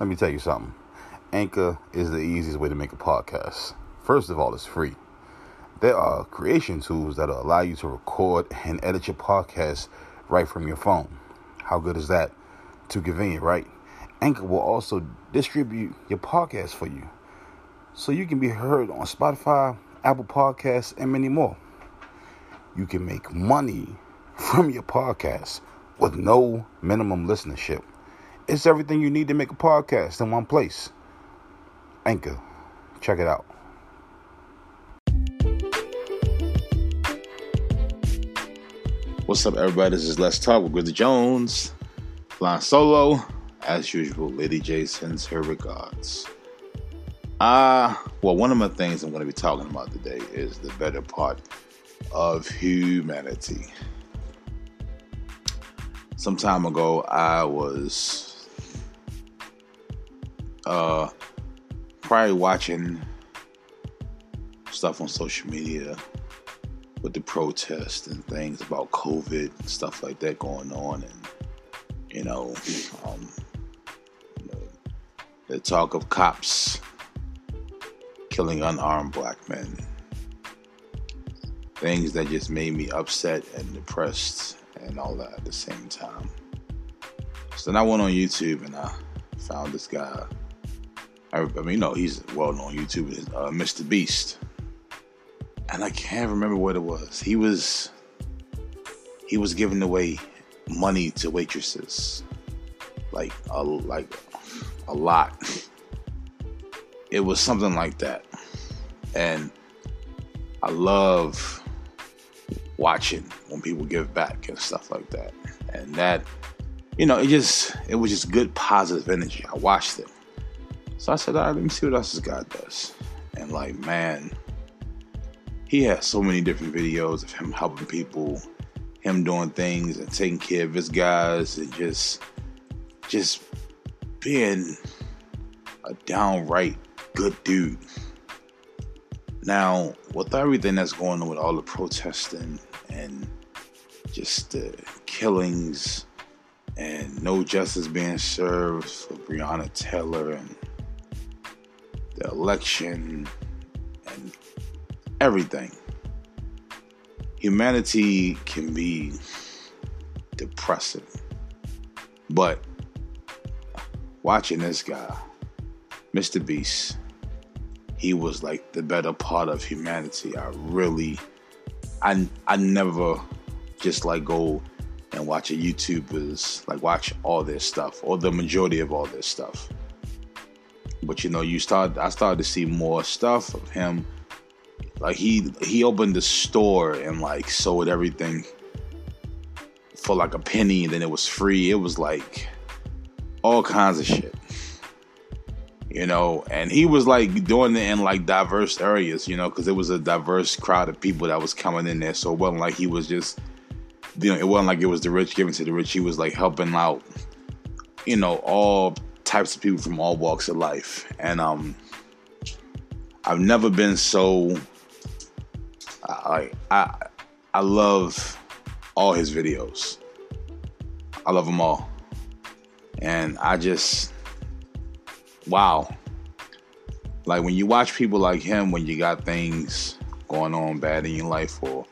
Let me tell you something. Anchor is the easiest way to make a podcast. First of all, it's free. There are creation tools that allow you to record and edit your podcast right from your phone. How good is that? Too convenient, right? Anchor will also distribute your podcast for you so you can be heard on Spotify, Apple Podcasts, and many more. You can make money from your podcast with no minimum listenership. It's everything you need to make a podcast in one place. Anchor. Check it out. What's up, everybody? This is Let's Talk with Grizzly Jones. Flying solo. As usual, Lady J sends her regards. Uh, well, one of my things I'm going to be talking about today is the better part of humanity. Some time ago, I was uh, probably watching stuff on social media with the protests and things about COVID and stuff like that going on, and you know, um, you know the talk of cops killing unarmed black men, things that just made me upset and depressed and all that at the same time. So then I went on YouTube and I found this guy. I, I mean, know, he's well known YouTuber, uh, Mr. Beast and I can't remember what it was. He was he was giving away money to waitresses, like a like a lot. It was something like that, and I love watching when people give back and stuff like that, and that you know it just it was just good positive energy. I watched it, so I said, all right, let me see what else this guy does, and like man he has so many different videos of him helping people, him doing things and taking care of his guys and just just being a downright good dude. Now, with everything that's going on with all the protesting and just the killings and no justice being served for Breonna Taylor and the election and everything. Humanity can be depressing. But watching this guy, Mr. Beast, he was like the better part of humanity. I really I I never just like go and watch a YouTubers like watch all this stuff or the majority of all this stuff. But you know, you start I started to see more stuff of him like he he opened the store and like sold everything for like a penny and then it was free. It was like all kinds of shit. You know, and he was like doing it in like diverse areas, you know, because it was a diverse crowd of people that was coming in there. So it wasn't like he was just, you know, it wasn't like it was the rich giving to the rich. He was like helping out, you know, all types of people from all walks of life. And um, I've never been so I I I love all his videos. I love them all. And I just wow. Like when you watch people like him when you got things going on bad in your life or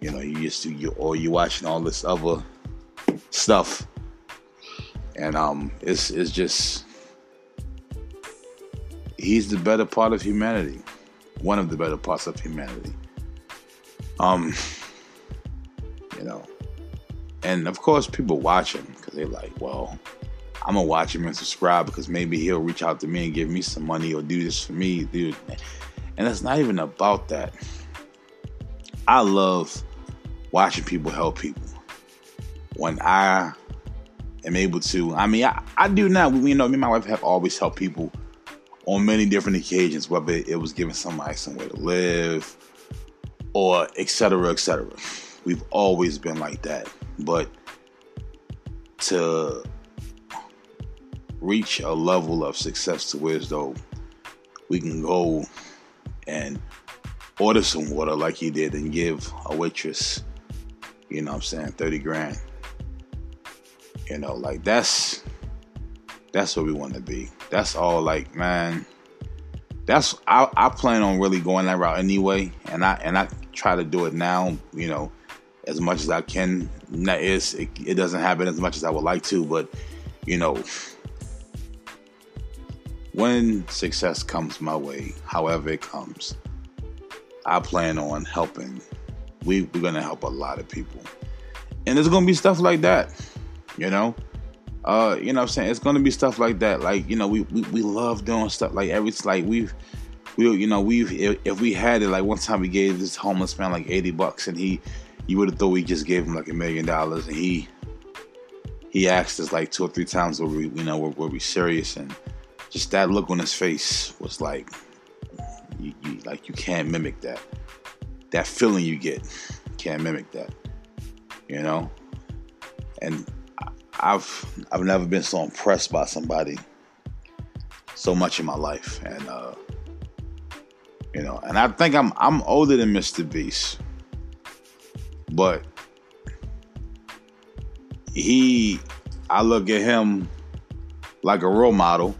you know, you used to you or you watching all this other stuff. And um it's it's just he's the better part of humanity. One of the better parts of humanity. Um, you know, and of course, people watch him because they're like, well, I'm gonna watch him and subscribe because maybe he'll reach out to me and give me some money or do this for me, dude. And it's not even about that. I love watching people help people. When I am able to, I mean, I, I do now. You know, me and my wife have always helped people on many different occasions, whether it was giving somebody somewhere to live or etc etc we've always been like that but to reach a level of success to where as though we can go and order some water like he did and give a waitress you know what i'm saying 30 grand you know like that's That's where we want to be. That's all. Like, man, that's I, I plan on really going that route anyway, and I and I try to do it now. You know, as much as I can. That is, it, it doesn't happen as much as I would like to, but you know, when success comes my way, however it comes, I plan on helping. We, we're gonna help a lot of people, and there's gonna be stuff like that, you know. Uh, you know what I'm saying? It's gonna be stuff like that. Like, you know, we, we, we love doing stuff like every like we've we you know, we've if, if, we had it like one time we gave this homeless man like eighty bucks and he you would have thought we just gave him like a million dollars and he he asked us like two or three times were we you know were, were we serious and just that look on his face was like you, you, like you can't mimic that that feeling you get can't mimic that you know and I've I've never been so impressed by somebody so much in my life, and uh, you know, and I think I'm I'm older than Mr. Beast, but he, I look at him like a role model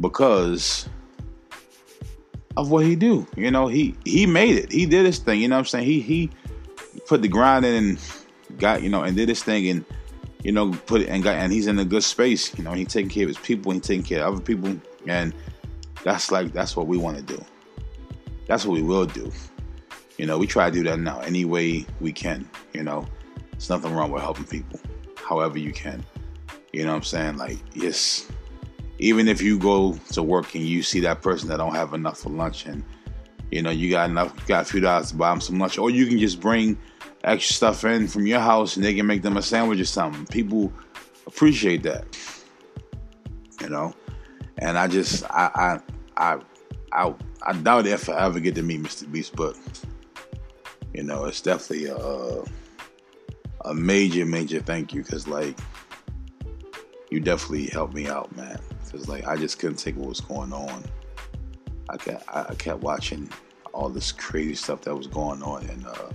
because of what he do. You know, he he made it. He did his thing. You know what I'm saying? He he put the grind in and got you know and did his thing and you know, put it and got and he's in a good space. You know, he taking care of his people, he taking care of other people, and that's like that's what we want to do. That's what we will do. You know, we try to do that now any way we can. You know, there's nothing wrong with helping people, however you can. You know what I'm saying? Like, yes, even if you go to work and you see that person that don't have enough for lunch, and you know you got enough, you got a few dollars to buy them some lunch, or you can just bring extra stuff in from your house and they can make them a sandwich or something. People appreciate that, you know. And I just I I I I, I doubt if I ever get to meet Mr. Beast, but you know it's definitely a a major major thank you because like you definitely helped me out, man. Because like I just couldn't take what was going on. I kept I kept watching all this crazy stuff that was going on and. uh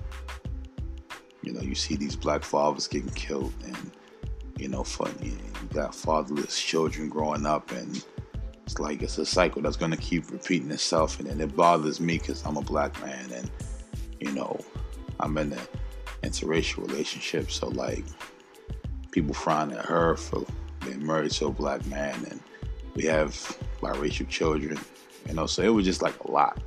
you know, you see these black fathers getting killed, and you know, fun. You got fatherless children growing up, and it's like it's a cycle that's going to keep repeating itself, and, and it bothers me because I'm a black man, and you know, I'm in an interracial relationship, so like people frown at her for being married to a black man, and we have biracial children, you know, so it was just like a lot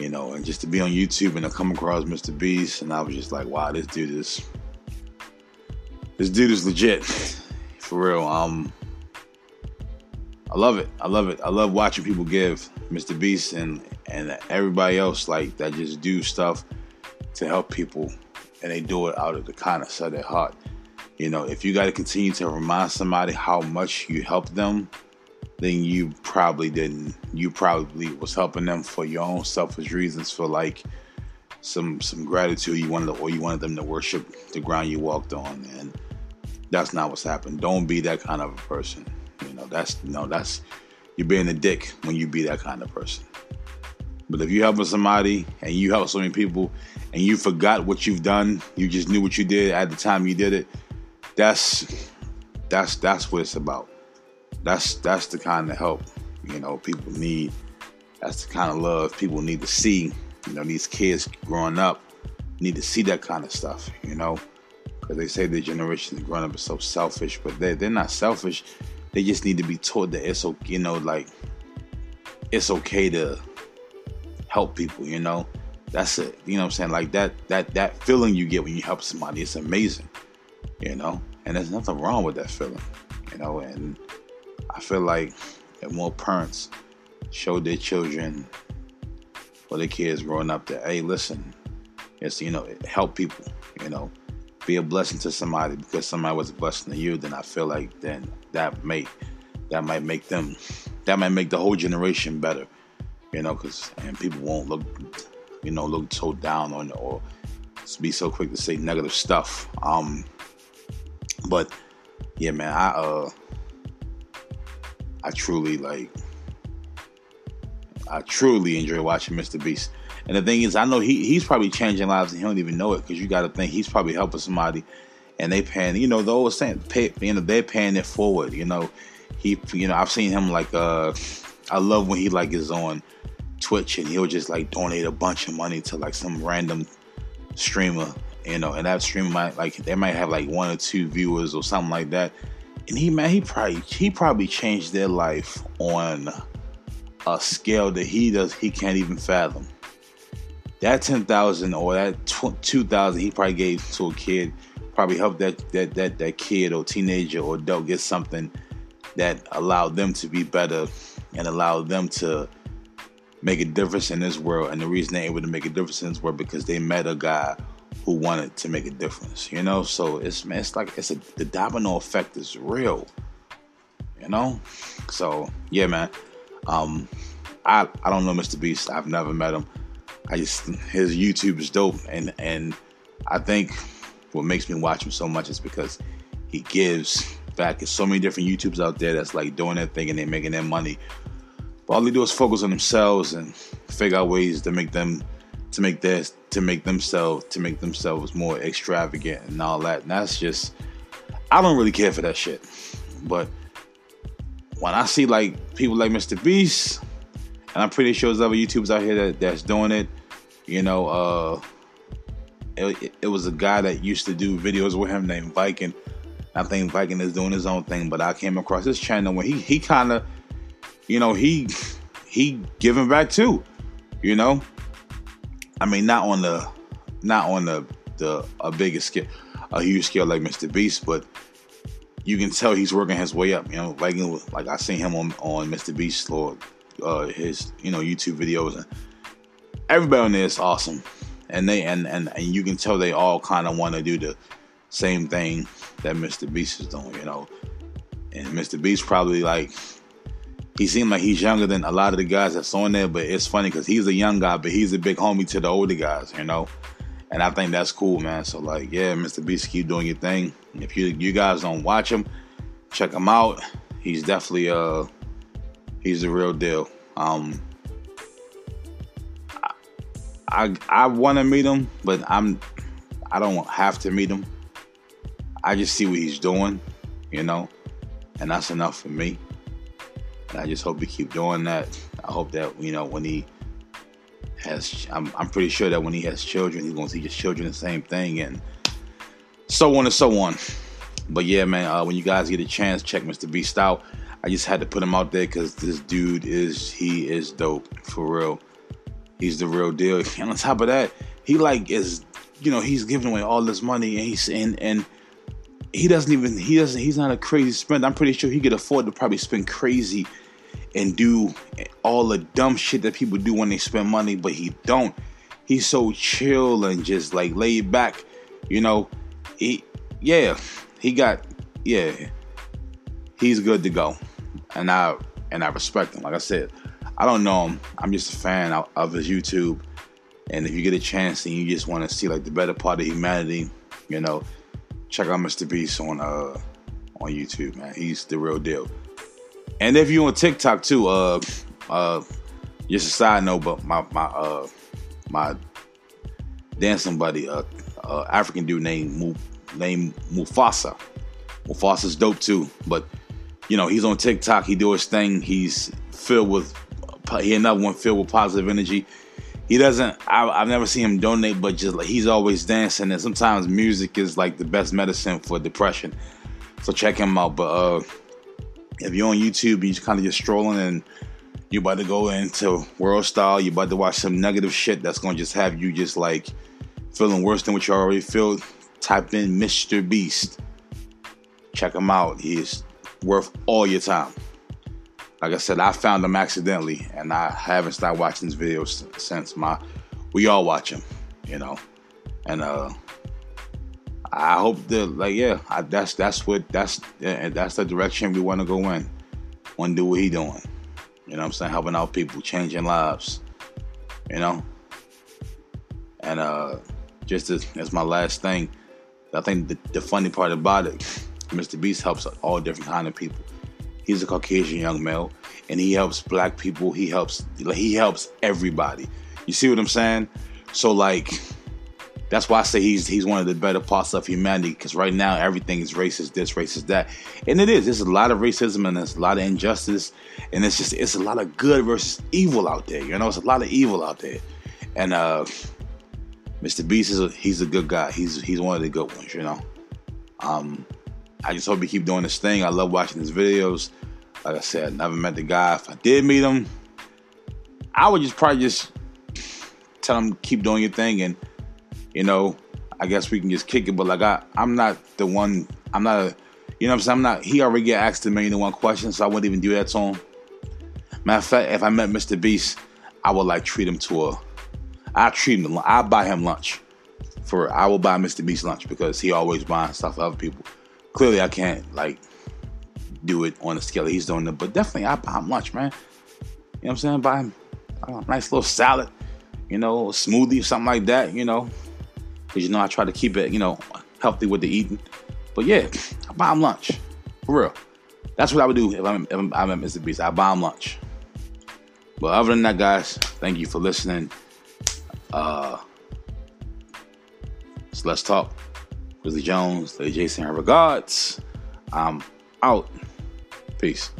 you know, and just to be on YouTube and to come across Mr. Beast, and I was just like, wow, this dude is, this dude is legit, for real. Um, I love it. I love it. I love watching people give Mr. Beast and and everybody else like that just do stuff to help people, and they do it out of the kindness of their heart. You know, if you got to continue to remind somebody how much you helped them then you probably didn't. You probably was helping them for your own selfish reasons, for like some some gratitude you wanted, to, or you wanted them to worship the ground you walked on, and that's not what's happened. Don't be that kind of a person. You know, that's you know that's you're being a dick when you be that kind of person. But if you helping somebody and you help so many people and you forgot what you've done, you just knew what you did at the time you did it. That's that's that's what it's about that's that's the kind of help you know people need. That's the kind of love people need to see. You know, these kids growing up need to see that kind of stuff. You know, because they say the generation growing up is so selfish, but they they're not selfish. They just need to be taught that it's okay. You know, like it's okay to help people. You know, that's it. You know what I'm saying? Like that that that feeling you get when you help somebody, it's amazing. You know, and there's nothing wrong with that feeling. You know, and I feel like if more parents show their children or their kids growing up that, hey, listen, it's you know, help people, you know, be a blessing to somebody because somebody was a blessing to you, then I feel like then that may that might make them that might make the whole generation better, you know, because and people won't look, you know, look so down on or be so quick to say negative stuff. Um, but yeah, man, I uh I truly like I truly enjoy watching Mr. Beast. And the thing is, I know he he's probably changing lives and he don't even know it because you got to think he's probably helping somebody, and they paying. You know, the old saying, pay, you know, they're paying it forward. You know, he, you know, I've seen him like, uh, I love when he like is on Twitch and he'll just like donate a bunch of money to like some random streamer, you know, and that streamer might like they might have like one or two viewers or something like that. And he man, he probably he probably changed their life on a scale that he does he can't even fathom. That ten thousand or that two thousand he probably gave to a kid probably helped that that that that kid or teenager or adult get something that allowed them to be better and allowed them to make a difference in this world. And the reason they're able to make a difference in this world because they met a guy who wanted to make a difference. You know, so it's it's like it's a the domino effect is real. You know, so yeah, man. Um, I I don't know Mr. Beast. I've never met him. I just his YouTube is dope, and and I think what makes me watch him so much is because he gives back. There's so many different YouTubers out there that's like doing their thing and they're making their money. But all they do is focus on themselves and figure out ways to make them to make this to make themselves to make themselves more extravagant and all that. And that's just I don't really care for that shit. But when I see like people like Mr. Beast, and I'm pretty sure there's other YouTubers out here that, that's doing it, you know, uh it, it was a guy that used to do videos with him named Viking. I think Viking is doing his own thing, but I came across his channel when he he kind of, you know, he he giving back too, you know. I mean, not on the not on the the a bigger scale, a huge scale like Mr. Beast, but you can tell he's working his way up. You know, like like I seen him on on Mr. Beast or uh, his you know YouTube videos, and everybody on there is awesome, and they and and, and you can tell they all kind of want to do the same thing that Mr. Beast is doing. You know, and Mr. Beast probably like he seemed like he's younger than a lot of the guys that's on there, but it's funny because he's a young guy, but he's a big homie to the older guys, you know. And I think that's cool, man. So like, yeah, Mr. Beast, keep doing your thing. If you you guys don't watch him, check him out. He's definitely uh he's the real deal. Um I I, I want to meet him, but I'm I don't have to meet him. I just see what he's doing, you know, and that's enough for me. And I just hope he keep doing that. I hope that you know when he has, I'm, I'm pretty sure that when he has children, he's going to teach his children the same thing, and so on and so on. But yeah, man, uh, when you guys get a chance, check Mr. Beast out. I just had to put him out there because this dude is he is dope for real. He's the real deal. And on top of that, he like is you know he's giving away all this money and he's and and he doesn't even he doesn't he's not a crazy spend. I'm pretty sure he could afford to probably spend crazy and do all the dumb shit that people do when they spend money, but he don't. He's so chill and just like laid back, you know. He yeah, he got yeah. He's good to go. And I and I respect him. Like I said, I don't know him. I'm just a fan of, his YouTube. And if you get a chance and you just want to see like the better part of humanity, you know, check out Mr. Beast on uh on YouTube, man. He's the real deal. And if you're on TikTok too, uh, uh, just a side note, but my my uh my dancing buddy, uh, uh African dude named Mu, named Mufasa. Mufasa's dope too, but you know he's on TikTok. He do his thing. He's filled with he another one filled with positive energy. He doesn't. I, have never seen him donate, but just like he's always dancing, and sometimes music is like the best medicine for depression. So check him out. But uh, if you're on YouTube, you're kind of just strolling and you're about to go into world style, you're about to watch some negative shit that's gonna just have you just like feeling worse than what you already feel, type in Mr. Beast. Check him out. He's worth all your time. Like I said, I found him accidentally, and I haven't stopped watching his videos since. My, we all watch him, you know, and uh, I hope that like yeah, I, that's that's what that's that's the direction we want to go in. Want to do what he doing? You know I'm saying? Helping out people, changing lives. You know. And uh, just as, as my last thing, I think the, the funny part about it, Mr. Beast helps all different kind of people. He's a Caucasian young male, and he helps black people. He helps he helps everybody. You see what I'm saying? So like That's why I say he's he's one of the better parts of humanity because right now everything is racist, this, racist, that, and it is. There's a lot of racism and there's a lot of injustice, and it's just it's a lot of good versus evil out there. You know, it's a lot of evil out there, and uh, Mr. Beast is a, he's a good guy. He's he's one of the good ones. You know, um, I just hope he keep doing this thing. I love watching his videos. Like I said, never met the guy. If I did meet him, I would just probably just tell him keep doing your thing and you know, I guess we can just kick it. But like I, I'm not the one. I'm not a, you know, I'm saying I'm not. He already get asked a million and one questions, so I wouldn't even do that to him. Matter of fact, if I met Mr. Beast, I would like treat him to a. I treat him. I buy him lunch. For I will buy Mr. Beast lunch because he always buying stuff for other people. Clearly, I can't like do it on the scale he's doing it, but definitely I buy him lunch, man. You know what I'm saying? Buy him a nice little salad, you know, smoothie, something like that, you know. Because, you know, I try to keep it, you know, healthy with the eating. But yeah, I buy him lunch. For real. That's what I would do if I'm, if I'm, at Mr. Beast. I buy him lunch. But other than that, guys, thank you for listening. Uh, so let's talk. Grizzly Jones, Lady Jason, regards. I'm out. Peace.